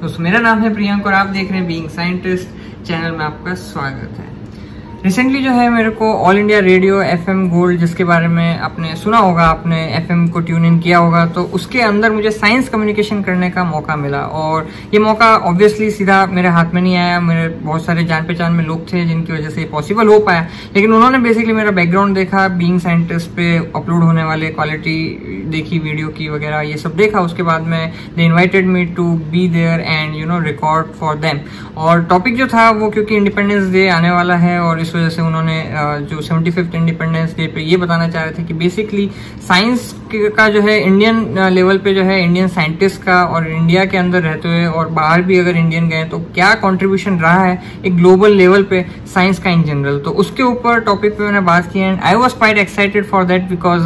दोस्तों मेरा नाम है प्रियंक और आप देख रहे हैं बीइंग साइंटिस्ट चैनल में आपका स्वागत है। रिसेंटली जो है मेरे को All India Radio FM Gold जिसके बारे में आपने सुना होगा, आपने एफएम को ट्यून इन किया होगा तो उसके अंदर मुझे साइंस कम्युनिकेशन करने का मौका मिला और ये मौका ऑब्वियसली सीधा मेरे हाथ में नहीं आया। मेरे बहुत सारे जान पहचान में लोग थे जिनकी वजह से पॉसिबल हो पाया। लेकिन उन्होंने बेसिकली मेरा बैकग्राउंड देखा बींग साइंटिस्ट पे अपलोड होने वाले क्वालिटी देखी वीडियो की वगैरह, ये सब देखा। उसके बाद में they invited me to be there and you know record for them और टॉपिक जो था वो क्योंकि इंडिपेंडेंस डे आने वाला है और इस वजह से उन्होंने जो सेवेंटी फिफ्थ इंडिपेंडेंस डे पे ये बताना चाह रहे थे कि बेसिकली साइंस का जो है इंडियन लेवल पे जो है इंडियन साइंटिस्ट का और इंडिया के अंदर रहते हुए और बाहर भी अगर इंडियन गए तो क्या कंट्रीब्यूशन रहा है एक ग्लोबल लेवल पे साइंस का इन जनरल तो उसके ऊपर टॉपिक पे मैंने बात की and I was quite excited for that because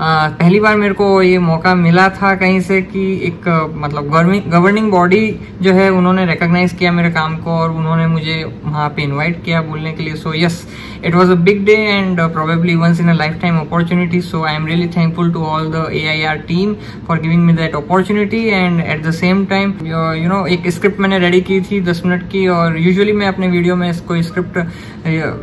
पहली बार मेरे को ये मौका मिला था कहीं से कि एक मतलब गवर्निंग बॉडी जो है उन्होंने रिकॉग्नाइज किया मेरे काम को और उन्होंने मुझे वहाँ पे इन्वाइट किया बोलने के लिए। So yes it was a big day and uh, probably once in a lifetime opportunity. So i am really thankful to all the air team for giving me that opportunity and at the same time uh, you know एक script मैंने ready की थी 10 minute की और usually मैं अपने video में इसको स्क्रिप्ट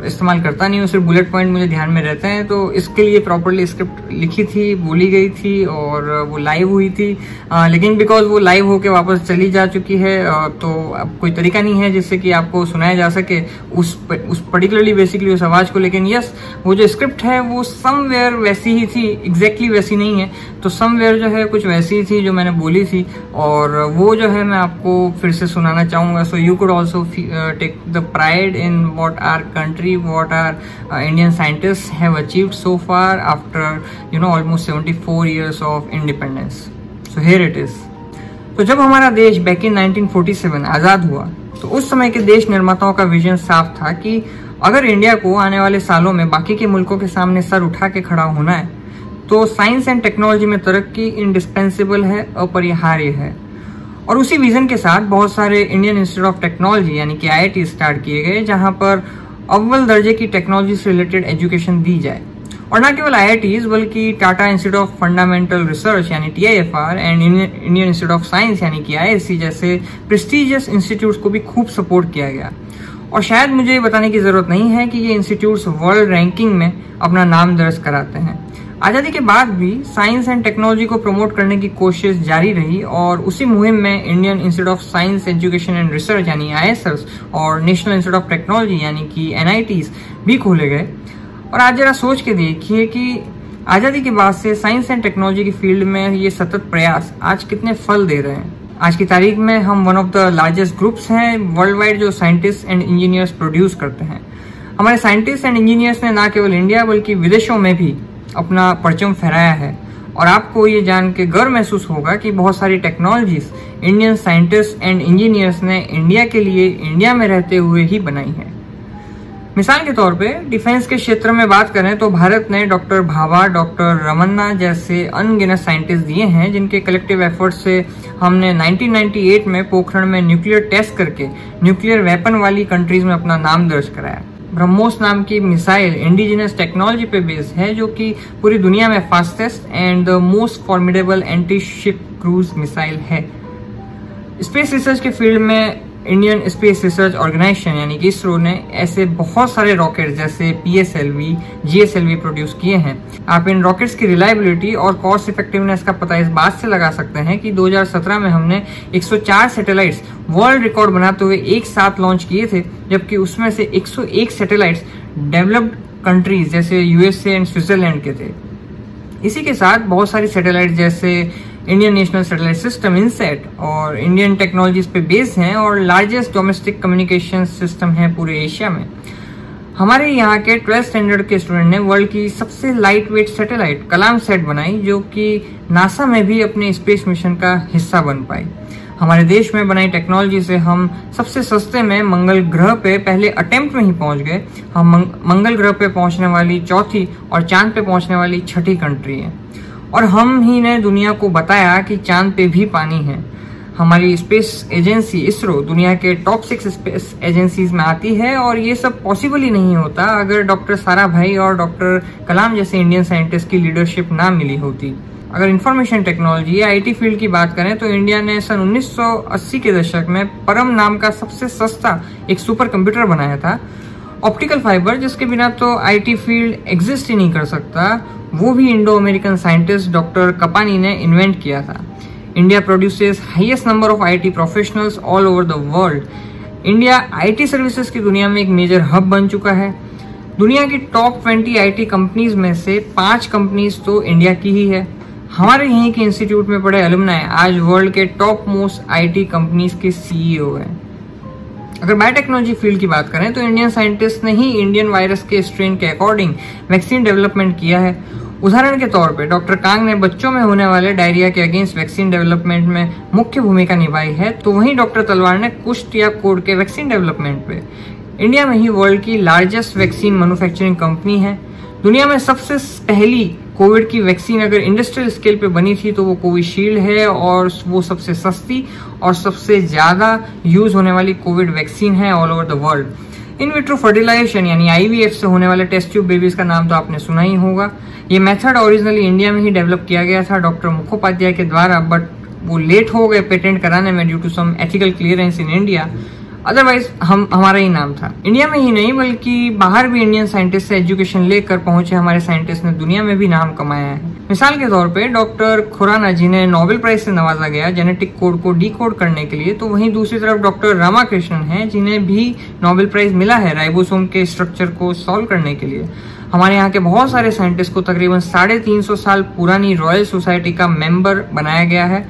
इस्तेमाल करता नहीं हूँ सिर्फ़ बुलेट पॉइंट मुझे ध्यान में रहते हैं तो इसके लिए प्रॉपरली स्क्रिप्ट लिखी थी बोली गई थी और वो लाइव हुई थी। आ, लेकिन बिकॉज़ वो लाइव होके वापस चली जा चुकी है आ, तो अब कोई तरीका नहीं है जिससे कि आपको सुनाया जा सके उस उस पर्टिकुलरली बेसिकली उस आवाज़ को। लेकिन यस वो जो स्क्रिप्ट है वो समवेयर वैसी ही थी एग्जैक्टली exactly वैसी नहीं है तो समवेयर जो है कुछ वैसी थी जो मैंने बोली थी और वो जो है मैं आपको फिर से सुनाना चाहूँगा so you could also take the pride in what our country what our uh, Indian scientists have achieved so far after you know almost 74 years of independence. So here it is. तो जब हमारा देश back in 1947 आज़ाद हुआ तो उस समय के देश निर्माताओं का विजन साफ़ था कि अगर इंडिया को आने वाले सालों में बाकी के मुल्कों के सामने सर उठा के खड़ा होना है तो साइंस एंड टेक्नोलॉजी में तरक्की इंडिस्पेंसिबल है अपरिहार्य है। और उसी विजन के साथ बहुत सारे इंडियन इंस्टीट्यूट ऑफ़ टेक्नोलॉजी, यानी कि आई स्टार्ट किए गए, जहाँ पर अव्वल दर्जे की टेक्नोलॉजी से रिलेटेड एजुकेशन दी जाए। और न केवल आई बल्कि Tata Institute of Fundamental Research, यानी TIFR, and Indian Institute of Science, यानी कि आईएससी जैसे प्रेस्टिजियस इंस्टीट्यूट को भी खूब सपोर्ट किया गया। और शायद मुझे ये बताने की ज़रूरत नहीं है कि ये इंस्टीट्यूट वर्ल्ड रैंकिंग में अपना नाम दर्ज कराते हैं। आज़ादी के बाद भी साइंस एंड टेक्नोलॉजी को प्रमोट करने की कोशिश जारी रही और उसी मुहिम में Indian Institute of Science Education and Research यानी आई और नेशनल इंस्टीट्यूट ऑफ़ टेक्नोलॉजी यानी कि एन भी खोले गए। और आज जरा सोच के देखिए कि आज़ादी के बाद से साइंस एंड टेक्नोलॉजी की फ़ील्ड में ये सतत प्रयास आज कितने फल दे रहे हैं। आज की तारीख में हम one of the largest groups हैं वर्ल्ड वाइड जो साइंटिस्ट एंड इंजीनियर्स प्रोड्यूस करते हैं। हमारे साइंटिस्ट एंड इंजीनियर्स ने न केवल इंडिया बल्कि विदेशों में भी अपना परचम फहराया है। और आपको ये जान के गर्व महसूस होगा कि बहुत सारी technologies Indian scientist and engineers ने इंडिया के लिए इंडिया में रहते हुए ही बनाई है। मिसाल के तौर पे डिफेंस के क्षेत्र में बात करें तो भारत ने डॉक्टर भाभा डॉक्टर रमन्ना जैसे अनगिनत साइंटिस्ट दिए हैं, जिनके कलेक्टिव एफर्ट से हमने 1998 में पोखरण में न्यूक्लियर टेस्ट करके न्यूक्लियर वेपन वाली कंट्रीज़ में अपना नाम दर्ज कराया। ब्रह्मोस नाम की मिसाइल इंडिजिनस टेक्नोलॉजी पे बेस्ड है, जो कि पूरी दुनिया में fastest and most formidable anti ship cruise missile है। स्पेस रिसर्च के फ़ील्ड में इंडियन स्पेस रिसर्च ऑर्गेनाइजेशन यानी कि इसरो ने ऐसे बहुत सारे रॉकेट जैसे पीएसएलवी जीएसएलवी प्रोड्यूस किए हैं। आप इन रॉकेट्स की रिलायबिलिटी और कॉस्ट इफेक्टिवनेस का पता इस बात से लगा सकते हैं कि 2017 में हमने 104 सैटेलाइट्स वर्ल्ड रिकॉर्ड बनाते हुए एक साथ लॉन्च किए थे, जबकि उसमें से 101 सैटेलाइट्स डेवलप्ड कंट्रीज़ जैसे यूएसए एंड स्विट्जरलैंड के थे। इसी के साथ बहुत सारी सैटेलाइट जैसे Indian national satellite system INSAT और इंडियन टेक्नोलॉजीज़ पे बेस हैं और लार्जेस्ट डोमेस्टिक कम्युनिकेशन सिस्टम है पूरे एशिया में। हमारे यहाँ के ट्वेल्थ स्टैंडर्ड के स्टूडेंट ने वर्ल्ड की सबसे लाइट वेट सैटेलाइट कलाम सेट बनाई, जो कि नासा में भी अपने स्पेस मिशन का हिस्सा बन पाई। हमारे देश में बनाई टेक्नोलॉजी से हम सबसे सस्ते में मंगल ग्रह पे पहले अटेम्प्ट में ही पहुँच गए। हम मंगल ग्रह पे पहुँचने वाली चौथी और चाँद पे पहुँचने वाली छठी कंट्री है। और हम ही ने दुनिया को बताया कि चाँद पे भी पानी है। हमारी स्पेस एजेंसी इसरो दुनिया के टॉप सिक्स स्पेस एजेंसीज में आती है और ये सब पॉसिबल ही नहीं होता अगर डॉक्टर सारा भाई और डॉक्टर कलाम जैसे इंडियन साइंटिस्ट की लीडरशिप ना मिली होती। अगर इंफॉर्मेशन टेक्नोलॉजी या आईटी फ़ील्ड की बात करें तो इंडिया ने सन 1980 के दशक में परम नाम का सबसे सस्ता एक सुपर कंप्यूटर बनाया था। ऑप्टिकल फाइबर जिसके बिना तो आईटी फ़ील्ड एग्जिस्ट ही नहीं कर सकता वो भी Indo American scientist doctor Kapany ने इन्वेंट किया था। India produces highest number of IT professionals all over the world India IT services की दुनिया में एक मेजर हब बन चुका है। दुनिया की टॉप 20 आईटी कंपनीज़ में से पाँच कंपनीज़ तो इंडिया की ही है। हमारे यहीं के इंस्टीट्यूट में पढ़े अलुमनाय आज वर्ल्ड के टॉप मोस्ट आईटी कंपनीज़ के सीईओ हैं। अगर बायोटेक्नोलॉजी फ़ील्ड की बात करें तो इंडियन साइंटिस्ट ने ही इंडियन वायरस के स्ट्रेन के अकॉर्डिंग वैक्सीन डेवलपमेंट किया है। उदाहरण के तौर पर डॉक्टर कांग ने बच्चों में होने वाले डायरिया के अगेंस्ट वैक्सीन डेवलपमेंट में मुख्य भूमिका निभाई है तो वहीं डॉक्टर तलवार ने कुष्ठ या कोड के वैक्सीन डेवलपमेंट पे। इंडिया में ही वर्ल्ड की लार्जेस्ट वैक्सीन मैन्युफैक्चरिंग कंपनी है। दुनिया में सबसे पहली कोविड की वैक्सीन अगर इंडस्ट्रियल स्केल पे बनी थी तो वो कोविशील्ड है और वो सबसे सस्ती और सबसे ज़्यादा यूज़ होने वाली कोविड वैक्सीन है all over the world in vitro fertilization यानी आईवीएफ से होने वाले टेस्ट ट्यूब बेबीज का नाम तो आपने सुना ही होगा। ये मेथड ओरिजिनली इंडिया में ही डेवलप किया गया था डॉक्टर मुखोपाध्याय के द्वारा बट वो लेट हो गए पेटेंट कराने में due to some ethical clearance in India otherwise हम, हमारा ही नाम था। इंडिया में ही नहीं, बल्कि बाहर भी इंडियन साइंटिस्ट से एजुकेशन लेकर पहुँचे हमारे साइंटिस्ट ने दुनिया में भी नाम कमाया है। मिसाल के तौर पे डॉक्टर खुराना जिन्हें नोबेल प्राइज से नवाजा गया जेनेटिक कोड को डी करने के लिए। तो वहीं दूसरी तरफ़ डॉक्टर रामाकृष्णन हैं, जिन्हें भी नोबेल प्राइज मिला है राइबोसोम के स्ट्रक्चर को सॉल्व करने के लिए। हमारे यहाँ के बहुत सारे साइंटिस्ट को तकरीबन साढ़े तीन सौ साल पुरानी रॉयल सोसाइटी का मेंबर बनाया गया है।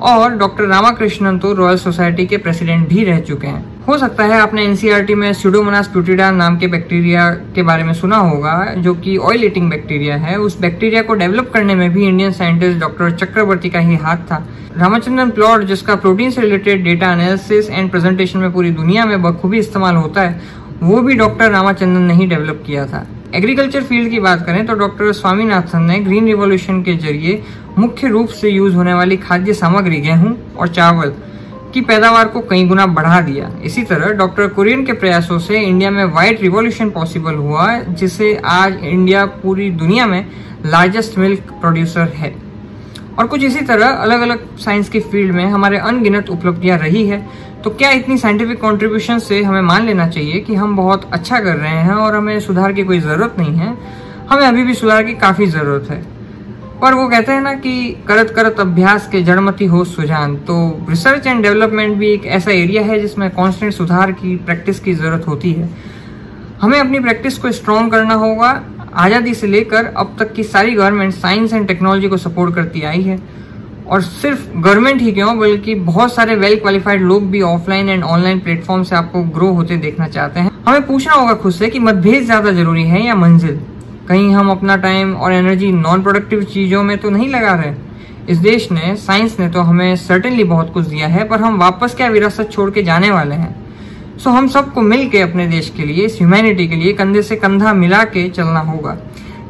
और डॉक्टर रामाकृष्णन तो रॉयल सोसाइटी के प्रेसिडेंट भी रह चुके हैं। हो सकता है आपने एनसीईआरटी में सुडोमोनास प्यूटिडा नाम के बैक्टीरिया के बारे में सुना होगा, जो कि ऑयल ईटिंग बैक्टीरिया है। उस बैक्टीरिया को डेवलप करने में भी इंडियन साइंटिस्ट डॉक्टर चक्रवर्ती का ही हाथ था। रामाचंद्रन प्लॉट, जिसका प्रोटीन से related data analysis and presentation में पूरी दुनिया में बखूबी इस्तेमाल होता है, वो भी डॉक्टर रामाचंद्रन ने ही डेवलप किया था। एग्रीकल्चर फ़ील्ड की बात करें तो डॉक्टर स्वामीनाथन ने ग्रीन रिवॉल्यूशन के ज़रिए मुख्य रूप से यूज़ होने वाली खाद्य सामग्री गेहूँ और चावल की पैदावार को कई गुना बढ़ा दिया। इसी तरह डॉक्टर कुरियन के प्रयासों से इंडिया में व्हाइट रिवॉल्यूशन पॉसिबल हुआ, जिसे आज इंडिया पूरी दुनिया में लार्जेस्ट मिल्क प्रोड्यूसर है। और कुछ इसी तरह अलग अलग साइंस की फ़ील्ड में हमारे अनगिनत उपलब्धियाँ रही है। तो क्या इतनी साइंटिफिक कंट्रीब्यूशन से हमें मान लेना चाहिए कि हम बहुत अच्छा कर रहे हैं और हमें सुधार की कोई ज़रूरत नहीं है? हमें अभी भी सुधार की काफ़ी ज़रूरत है। और वो कहते हैं ना कि करत करत अभ्यास के जड़मती हो सुजान। तो रिसर्च एंड डेवलपमेंट भी एक ऐसा एरिया है जिसमें कांस्टेंट सुधार की प्रैक्टिस की ज़रूरत होती है। हमें अपनी प्रैक्टिस को स्ट्रॉन्ग करना होगा। आज़ादी से लेकर अब तक की सारी गवर्नमेंट साइंस एंड टेक्नोलॉजी को सपोर्ट करती आई है। और सिर्फ़ गवर्नमेंट ही क्यों? बल्कि बहुत सारे वेल क्वालिफाइड लोग भी ऑफलाइन एंड ऑनलाइन प्लेटफॉर्म से आपको ग्रो होते देखना चाहते हैं। हमें पूछना होगा खुद से कि मतभेद ज़्यादा ज़रूरी है या मंजिल? कहीं हम अपना टाइम और एनर्जी नॉन प्रोडक्टिव चीज़ों में तो नहीं लगा रहे। इस देश ने साइंस ने तो हमें सर्टेनली बहुत कुछ दिया है, पर हम वापस क्या विरासत छोड़ के जाने वाले हैं? सो हम सबको मिल के अपने देश के लिए, इस ह्यूमैनिटी के लिए कंधे से कंधा मिला के चलना होगा।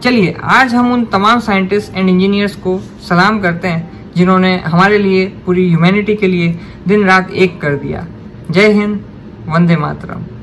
चलिए, आज हम उन तमाम साइंटिस्ट एंड इंजीनियर्स को सलाम करते हैं, जिन्होंने हमारे लिए पूरी ह्यूमैनिटी के लिए दिन रात एक कर दिया। जय हिंद, वंदे मातरम।